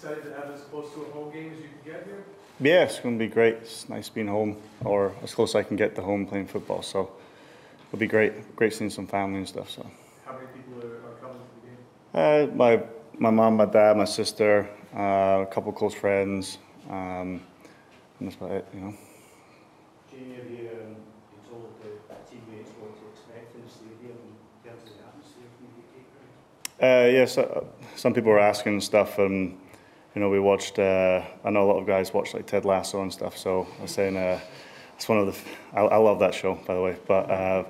Excited to have as close to a home game as you can get here? Yeah, it's going to be great. It's nice being home, or as close as I can get to home playing football. So it'll be great. Great seeing some family and stuff. So How many people are, are coming to the game? uh, my my mom, my dad, my sister, uh, a couple close friends, um, and that's about it. You know. Jamie, have you um, been told the teammates what to expect in the stadium in terms of the atmosphere from the UK? Uh, yes, uh, some people were asking stuff, and you know, we watched. Uh, I know a lot of guys watch like Ted Lasso and stuff. So I was saying, uh, it's one of the. I, I love that show, by the way. But uh,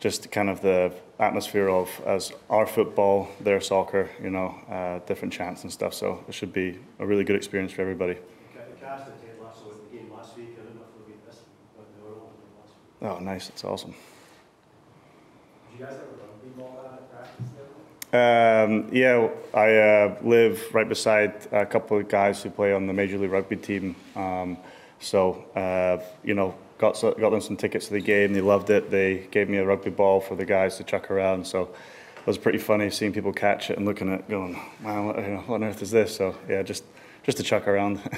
just kind of the atmosphere of as our football, their soccer. You know, uh, different chants and stuff. So it should be a really good experience for everybody. The ca- the cast of Ted Lasso at the game last week, I don't know if they'll be this week, but they were all in last week. Oh, nice! It's awesome. Did you guys ever rugby ball out at practice? Um, yeah, I uh, live right beside a couple of guys who play on the Major League Rugby team. Um, so, uh, you know, got got them some tickets to the game. They loved it. They gave me a rugby ball for the guys to chuck around. So, it was pretty funny seeing people catch it and looking at it, going, wow, what, you know, what on earth is this?" So, yeah, just just to chuck around.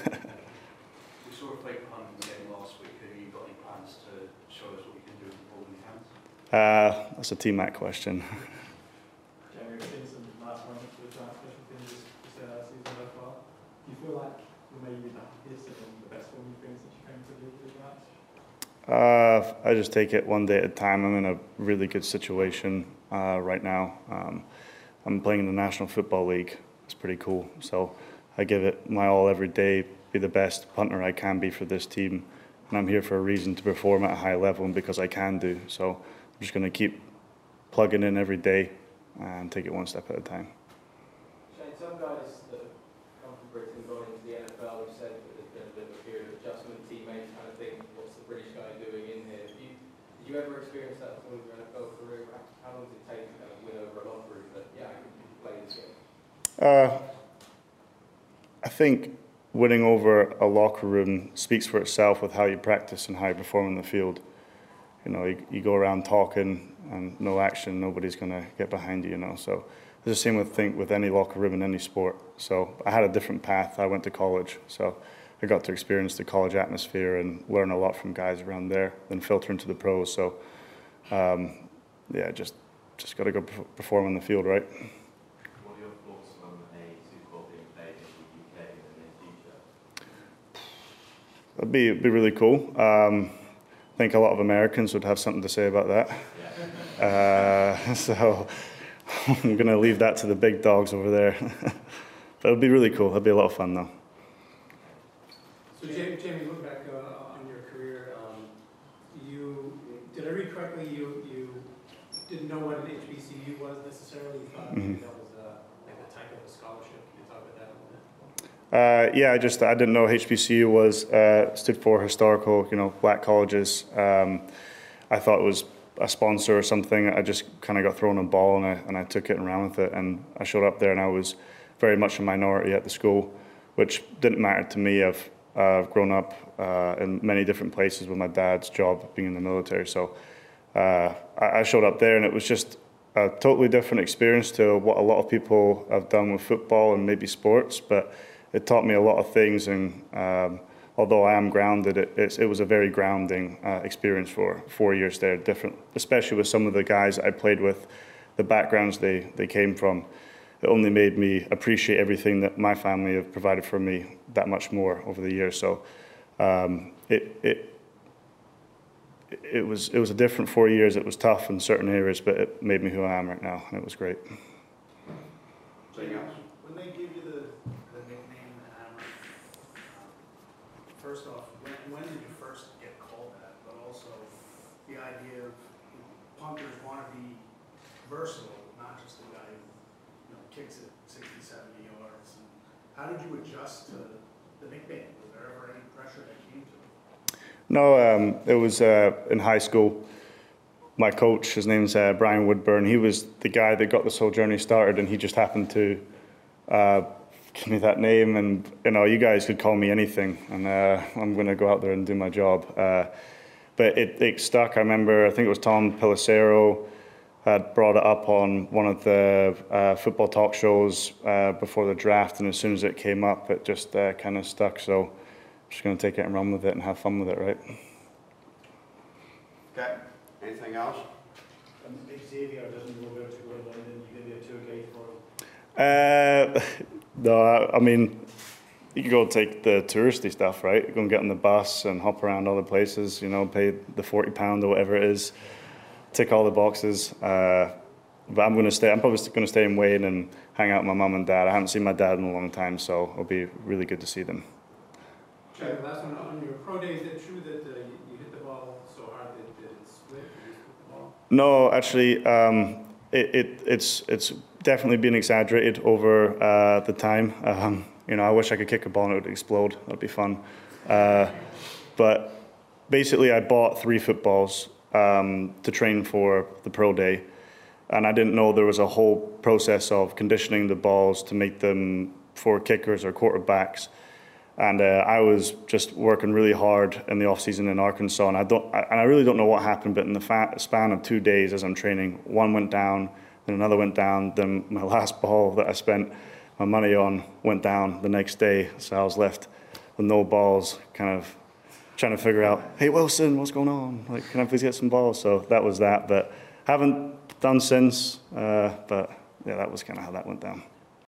We saw fight on the game last week and you got any plans to show us what you can do with all the pants Uh that's a fake punt in the game last week. Have you got any plans to show us what you can do with the ball in your hands? uh, that's a T Mac question. Jamie, we've seen some last moments with uh, special teams this, this uh, season so far. Do you feel like you're maybe the happiest and the best form you've been since you came to the league this match? Uh, I just take it one day at a time. I'm in a really good situation uh, right now. Um, I'm playing in the National Football League. It's pretty cool. So I give it my all every day, be the best punter I can be for this team. And I'm here for a reason to perform at a high level and because I can do. So I'm just going to keep plugging in every day and take it one step at a time. Shane, some guys that have come from Britain and gone into the NFL have said that there's been a bit of a period of adjustment. Teammates kind of think, what's the British guy doing in here? Have you, did you ever experience that at all in your NFL career? How long did it take to kind of win over a locker room that, yeah, I can play this game? Uh, I think winning over a locker room speaks for itself with how you practice and how you perform in the field. You know, you, you go around talking and no action, nobody's going to get behind you, you know. So it's the same with think with any locker room in any sport. So I had a different path. I went to college, so I got to experience the college atmosphere and learn a lot from guys around there, then filter into the pros. So um, yeah, just just got to go perform on the field, right? What are your thoughts on a Super Bowl being played in the UK in the future? That'd be, be really cool. Um, I think a lot of Americans would have something to say about that. Uh, so I'm going to leave that to the big dogs over there. but it'll be really cool. It'll be a lot of fun, though. So Jamie, Jamie look back uh, on your career. Um, you did I read correctly? You you didn't know what an HBCU was necessarily. You thought maybe that was uh, like a type of a scholarship. Can you talk about that a little bit? Uh, yeah, I just I didn't know HBCU was uh, stood for historical, you know, black colleges. Um, I thought it was a sponsor or something. I just kind of got thrown a ball and I and I took it and ran with it. And I showed up there and I was very much a minority at the school, which didn't matter to me. I've uh, I've grown up uh, in many different places with my dad's job being in the military. So uh, I showed up there and it was just a totally different experience to what a lot of people have done with football and maybe sports, but it taught me a lot of things. And um, although I am grounded, it, it was a very grounding uh, experience for four years there. Different, especially with some of the guys I played with, the backgrounds they, they came from. it only made me appreciate everything that my family have provided for me that much more over the years. So um, it, it it was it was a different four years. It was tough in certain areas, but it made me who I am right now, and it was great. Anything else? When they give you the, the nickname Hammer, um, first off, when, when did you first get called that? But also, the idea of you know, punters want to be versatile, not just a guy who, you know, kicks it 60, 70 yards. And how did you adjust to the nickname? Was there ever any pressure that came to it? No, um, it was uh, in high school. My coach, his name's uh, Brian Woodburn. He was the guy that got this whole journey started, and he just happened to uh, give me that name. And you know, you guys could call me anything, and uh, I'm going to go out there and do my job. Uh, but it, it stuck. I remember, I think it was Tom Pelissero had brought it up on one of the uh, football talk shows before the draft, and as soon as it came up, it just kind of stuck. So just going to take it and run with it and have fun with it, right? Okay, anything else? And if Xavier doesn't know where to go in London, you going to be a tour guide for him? Uh, no, I, I mean, you can go take the touristy stuff, right? Go and get on the bus and hop around other places, you know, pay the forty pound or whatever it is, tick all the boxes. Uh, but I'm going to stay. I'm probably going to stay in Wayne and hang out with my mum and dad. I haven't seen my dad in a long time, so it'll be really good to see them. Okay, the last one, on your pro day, is it true that uh, you hit the ball so hard that that it split? No, actually, um, it, it, it's it's definitely been exaggerated over uh, the time. Um, you know, I wish I could kick a ball and it would explode. That'd be fun. Uh, but basically, I bought three footballs um, to train for the pro day, and I didn't know there was a whole process of conditioning the balls to make them for kickers or quarterbacks. And uh, I was just working really hard in the off season in Arkansas, and I don't, I, and I really don't know what happened. But in the fa- span of two days, as I'm training, one went down, then another went down. Then my last ball that I spent my money on went down the next day, so I was left with no balls, kind of trying to figure out, hey Wilson, what's going on? Like, can I please get some balls? So that was that, but haven't done since. Uh, but yeah, that was kind of how that went down.